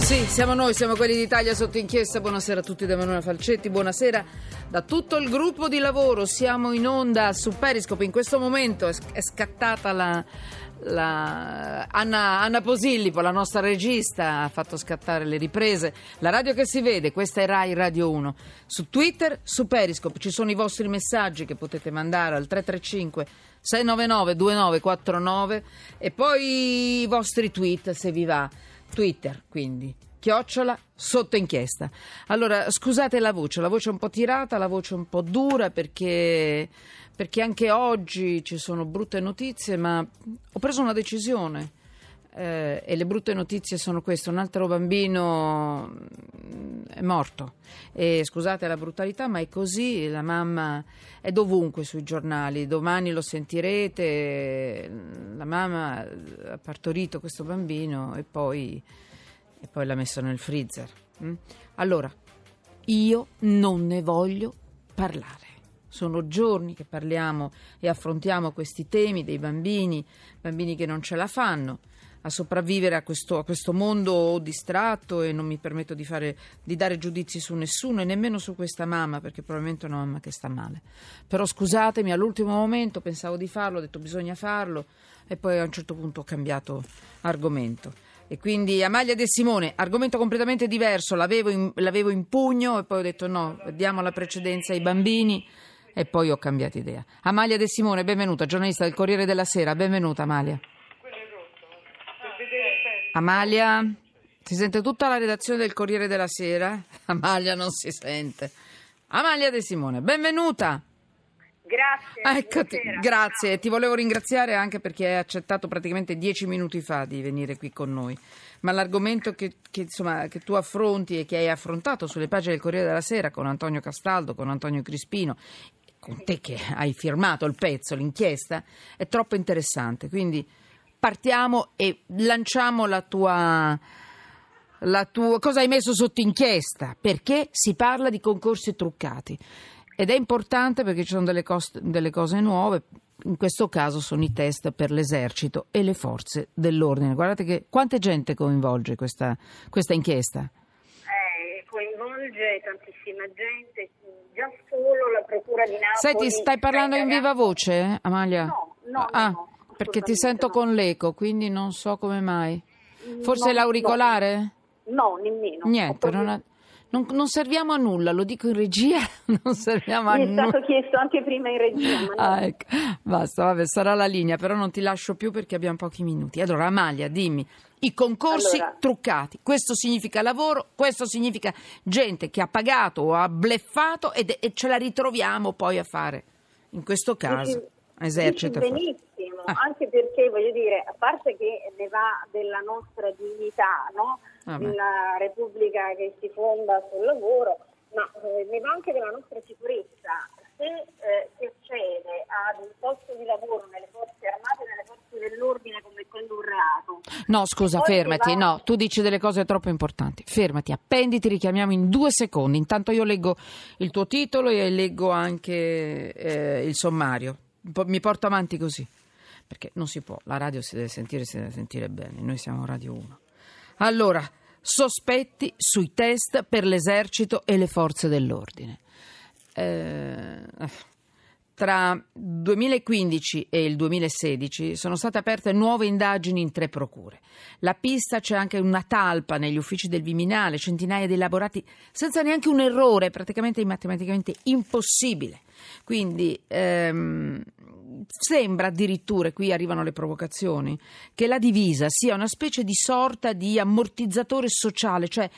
Sì, siamo noi, siamo quelli d'Italia sotto inchiesta. Buonasera a tutti da Emanuele Falcetti, buonasera da tutto il gruppo di lavoro. Siamo in onda su Periscope. In questo momento è scattata la, la Anna, Anna, Posillipo, la nostra regista, ha fatto scattare le riprese. La radio che si vede, questa è Rai Radio 1. Su Twitter, su Periscope ci sono i vostri messaggi che potete mandare al 335 699 2949 e poi i vostri tweet se vi va. Twitter, quindi chiocciola sotto inchiesta. Allora, scusate la voce, la voce un po' tirata, la voce un po' dura perché, perché anche oggi ci sono brutte notizie, ma ho preso una decisione. Eh, e le brutte notizie sono queste: un altro bambino mm, è morto. E scusate la brutalità, ma è così. La mamma è dovunque sui giornali. Domani lo sentirete. La mamma ha partorito questo bambino e poi, e poi l'ha messo nel freezer. Mm? Allora, io non ne voglio parlare. Sono giorni che parliamo e affrontiamo questi temi dei bambini, bambini che non ce la fanno a sopravvivere a questo, a questo, mondo distratto e non mi permetto di, fare, di, dare giudizi su nessuno e nemmeno su questa mamma perché probabilmente è una mamma che sta male. Però scusatemi, all'ultimo momento pensavo di farlo, ho detto bisogna farlo e poi a un certo punto ho cambiato argomento. E quindi Amalia De Simone, argomento completamente diverso, l'avevo in, l'avevo in pugno e poi ho detto no, diamo la precedenza ai bambini e poi ho cambiato idea. Amalia De Simone, benvenuta, giornalista del Corriere della Sera, benvenuta Amalia. Amalia, si sente tutta la redazione del Corriere della Sera? Amalia non si sente. Amalia De Simone, benvenuta. Grazie. Ah, eccoti, grazie, ti volevo ringraziare anche perché hai accettato praticamente dieci minuti fa di venire qui con noi. Ma l'argomento che, che, insomma, che tu affronti e che hai affrontato sulle pagine del Corriere della Sera con Antonio Castaldo, con Antonio Crispino, con te che hai firmato il pezzo, l'inchiesta, è troppo interessante. Quindi partiamo e lanciamo la tua, la tua, cosa hai messo sotto inchiesta, perché si parla di concorsi truccati. Ed è importante perché ci sono delle, cost- delle cose nuove, in questo caso sono i test per l'esercito e le forze dell'ordine. Guardate che quanta gente coinvolge questa, questa inchiesta? Eh, coinvolge tantissima gente, già solo la Procura di Napoli. Senti, stai parlando in viva voce, Amalia? No, no, ah. no perché ti sento no. con l'eco, quindi non so come mai. Forse no, l'auricolare? No, nemmeno. Niente, non, ha, non, non, serviamo a nulla, lo dico in regia, non serviamo a nulla. Mi è stato chiesto anche prima in regia. ah, ecco. Basta, vabbè, sarà la linea, però non ti lascio più perché abbiamo pochi minuti. Allora, Amalia, dimmi, i concorsi allora. truccati, questo significa lavoro, questo significa gente che ha pagato o ha bleffato ed, e ce la ritroviamo poi a fare, in questo caso. Dici benissimo. Anche perché voglio dire, a parte che ne va della nostra dignità, no? ah, una repubblica che si fonda sul lavoro, ma eh, ne va anche della nostra sicurezza. Se eh, si accede ad un posto di lavoro nelle forze armate, nelle forze dell'ordine commettendo un reato. No, scusa, fermati, va... no, tu dici delle cose troppo importanti. Fermati, appenditi, richiamiamo in due secondi. Intanto io leggo il tuo titolo e leggo anche eh, il sommario. Mi porto avanti così perché non si può, la radio si deve sentire, si deve sentire bene, noi siamo Radio 1. Allora, sospetti sui test per l'esercito e le forze dell'ordine. Eh, tra 2015 e il 2016 sono state aperte nuove indagini in tre procure. La pista c'è anche una talpa negli uffici del Viminale, centinaia di elaborati senza neanche un errore, praticamente matematicamente impossibile. Quindi ehm, sembra addirittura, e qui arrivano le provocazioni, che la divisa sia una specie di sorta di ammortizzatore sociale, cioè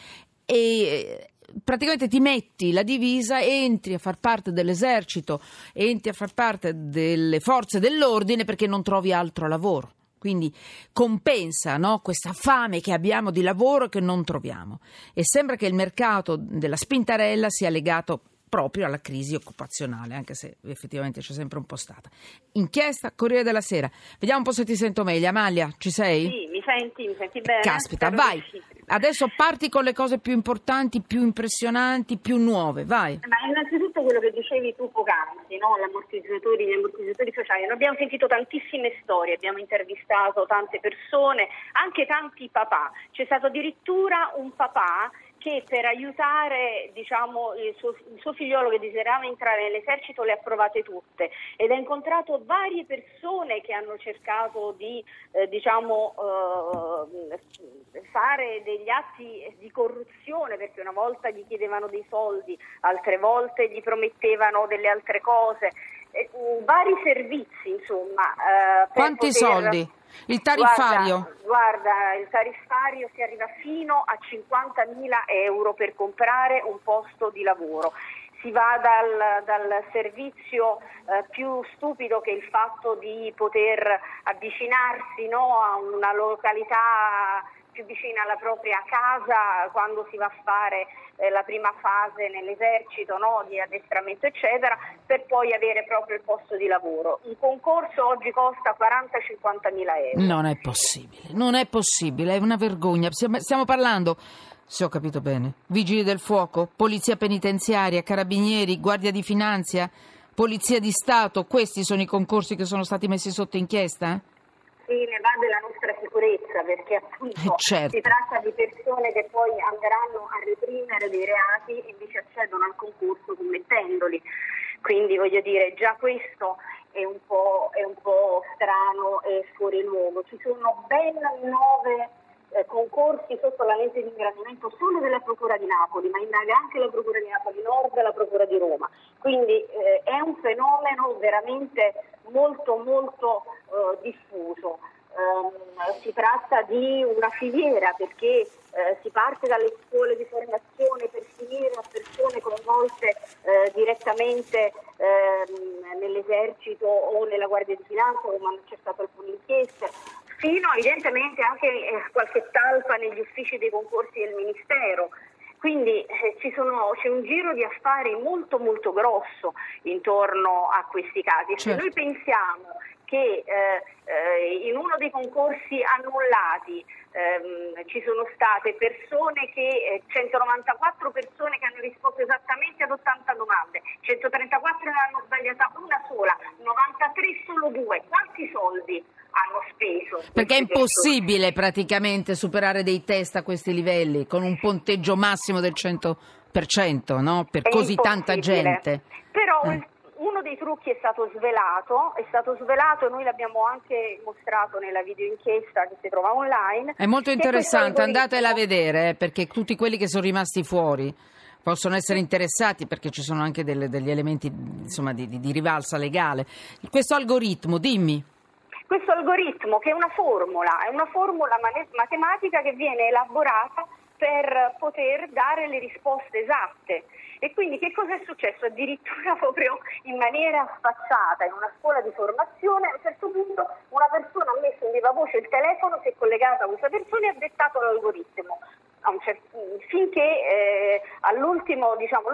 e, praticamente ti metti la divisa, entri a far parte dell'esercito, entri a far parte delle forze dell'ordine perché non trovi altro lavoro. Quindi compensa no, questa fame che abbiamo di lavoro che non troviamo. E sembra che il mercato della spintarella sia legato proprio alla crisi occupazionale, anche se effettivamente c'è sempre un po' stata. Inchiesta Corriere della Sera. Vediamo un po' se ti sento meglio. Amalia, ci sei? Sì, mi senti? Mi senti bene? Caspita, vai. Adesso parti con le cose più importanti, più impressionanti, più nuove, vai. Ma innanzitutto quello che dicevi tu poc'anzi, no? gli ammortizzatori, gli ammortizzatori sociali. Noi abbiamo sentito tantissime storie, abbiamo intervistato tante persone, anche tanti papà. C'è stato addirittura un papà che per aiutare diciamo, il, suo, il, suo, figliolo che desiderava entrare nell'esercito le ha provate tutte ed ha incontrato varie persone che hanno cercato di eh, diciamo, eh, fare degli atti di corruzione perché una volta gli chiedevano dei soldi, altre volte gli promettevano delle altre cose, eh, vari servizi insomma. Eh, Quanti poter... soldi? Il tariffario? Guarda, guarda, il tariffario si arriva fino a 50.000 euro per comprare un posto di lavoro si va dal, dal servizio eh, più stupido che il fatto di poter avvicinarsi no, a una località più vicina alla propria casa quando si va a fare eh, la prima fase nell'esercito no, di addestramento eccetera per poi avere proprio il posto di lavoro. Un concorso oggi costa 40-50 mila euro. Non è possibile, non è possibile, è una vergogna. Stiamo parlando se ho capito bene, vigili del fuoco, polizia penitenziaria, carabinieri, guardia di finanza, polizia di Stato, questi sono i concorsi che sono stati messi sotto inchiesta? Sì, ne va della nostra sicurezza perché appunto eh certo. si tratta di persone che poi andranno a reprimere dei reati e invece accedono al concorso commettendoli. Quindi voglio dire, già questo è un po', è un po strano e fuori luogo. Ci sono ben nove eh, concorsi sotto la legge di ingrandimento solo della Procura di Napoli, ma indaga anche la Procura di Napoli Nord e la Procura di Roma. Quindi eh, è un fenomeno veramente molto molto eh, diffuso. Um, si tratta di una filiera perché eh, si parte dalle scuole di formazione per finire a persone coinvolte eh, direttamente ehm, nell'esercito o nella Guardia di Finanza, come c'è stato alcune inchieste, fino evidentemente anche eh, qualche talpa negli uffici dei concorsi del Ministero. Quindi eh, sono, c'è un giro di affari molto molto grosso intorno a questi casi. Certo. Se noi pensiamo che eh, eh, in uno dei concorsi annullati ehm, ci sono state persone che, eh, 194 persone che hanno risposto esattamente ad 80 domande, 134 ne hanno sbagliata una sola, 93 solo due. Quanti soldi hanno speso? Perché è impossibile persone? praticamente superare dei test a questi livelli con un punteggio massimo del 100%, no? Per è così tanta gente. Però eh uno dei trucchi è stato svelato, è stato svelato e noi l'abbiamo anche mostrato nella videoinchiesta che si trova online. È molto interessante, andatela a vedere eh, perché tutti quelli che sono rimasti fuori possono essere interessati perché ci sono anche delle, degli elementi insomma, di, di, di rivalsa legale. Questo algoritmo, dimmi questo algoritmo che è una formula, è una formula matematica che viene elaborata per poter dare le risposte esatte. E quindi che cosa è successo? Addirittura proprio in maniera sfacciata, in una scuola di formazione, a un certo punto una persona ha messo in viva voce il telefono, si è collegata a questa persona e ha dettato l'algoritmo. Certo, finché eh, all'ultimo diciamo,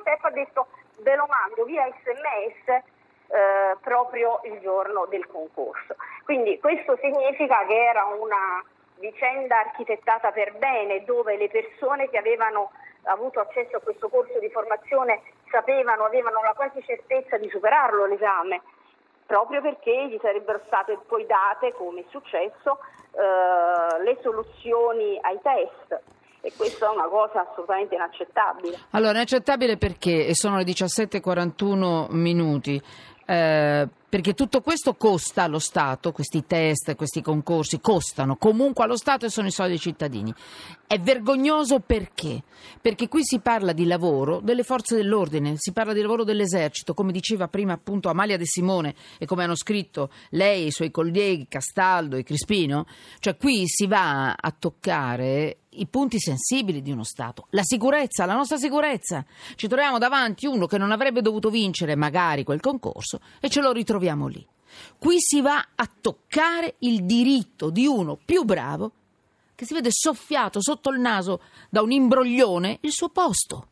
step ha detto ve lo mando via sms eh, proprio il giorno del concorso. Quindi questo significa che era una vicenda architettata per bene dove le persone che avevano avuto accesso a questo corso di formazione sapevano, avevano la quasi certezza di superarlo l'esame, proprio perché gli sarebbero state poi date, come è successo, eh, le soluzioni ai test e questa è una cosa assolutamente inaccettabile. Allora, inaccettabile perché sono le 17.41 minuti. Eh, perché tutto questo costa allo Stato, questi test, questi concorsi costano comunque allo Stato e sono i soldi dei cittadini. È vergognoso perché? Perché qui si parla di lavoro delle forze dell'ordine, si parla di lavoro dell'esercito, come diceva prima appunto Amalia De Simone e come hanno scritto lei e i suoi colleghi Castaldo e Crispino, cioè qui si va a toccare i punti sensibili di uno Stato, la sicurezza, la nostra sicurezza. Ci troviamo davanti uno che non avrebbe dovuto vincere magari quel concorso e ce lo ritroviamo lì. Qui si va a toccare il diritto di uno più bravo che si vede soffiato sotto il naso da un imbroglione il suo posto.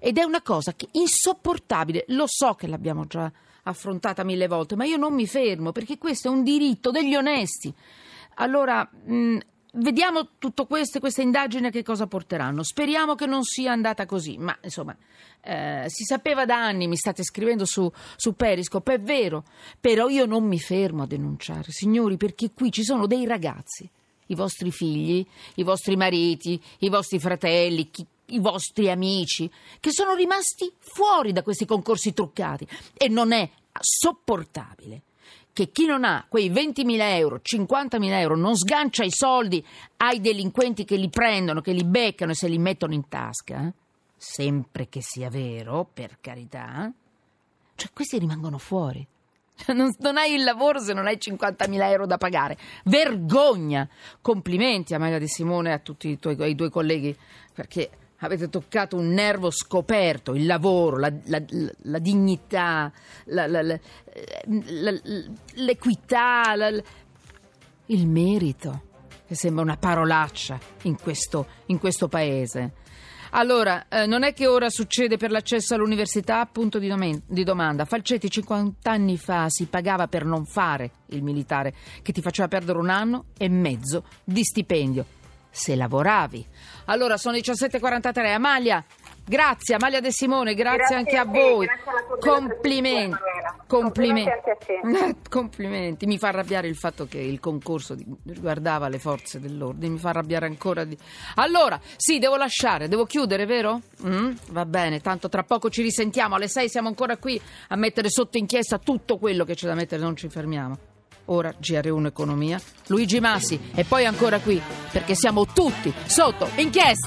ed è una cosa che insopportabile. Lo so che l'abbiamo già affrontata mille volte, ma io non mi fermo perché questo è un diritto degli onesti. Allora, mh, vediamo tutto questo e queste indagini a che cosa porteranno. Speriamo che non sia andata così, ma insomma, eh, si sapeva da anni, mi state scrivendo su, su Periscope, è vero, però io non mi fermo a denunciare, signori, perché qui ci sono dei ragazzi, i vostri figli, i vostri mariti, i vostri fratelli, chi, i vostri amici, che sono rimasti fuori da questi concorsi truccati e non è sopportabile che chi non ha quei 20.000 euro, 50.000 euro, non sgancia i soldi ai delinquenti che li prendono, che li beccano e se li mettono in tasca, sempre che sia vero, per carità, cioè questi rimangono fuori. Non, non, hai il lavoro se non hai 50.000 euro da pagare. Vergogna! Complimenti a Maga di Simone e a tutti i tuoi, ai tuoi colleghi, perché avete toccato un nervo scoperto, il lavoro, la, la, la dignità, la, l'equità, il merito, che sembra una parolaccia in questo, in questo paese. Allora, eh, non è che ora succede per l'accesso all'università? Punto di, domen- di, domanda. Falcetti 50 anni fa si pagava per non fare il militare, che ti faceva perdere un anno e mezzo di stipendio se lavoravi. Allora sono 17.43. Amalia, grazie Amalia De Simone, grazie, grazie anche a, a voi. Complimenti. Complimenti. Complimenti. Mi fa arrabbiare il fatto che il concorso riguardava le forze dell'ordine, mi fa arrabbiare ancora di Allora, sì, devo lasciare, devo chiudere, vero? Mm? Va bene, tanto tra poco ci risentiamo, alle 6 siamo ancora qui a mettere sotto inchiesta tutto quello che c'è da mettere, non ci fermiamo ora GR1 Economia, Luigi Massi e poi ancora qui perché siamo tutti sotto inchiesta.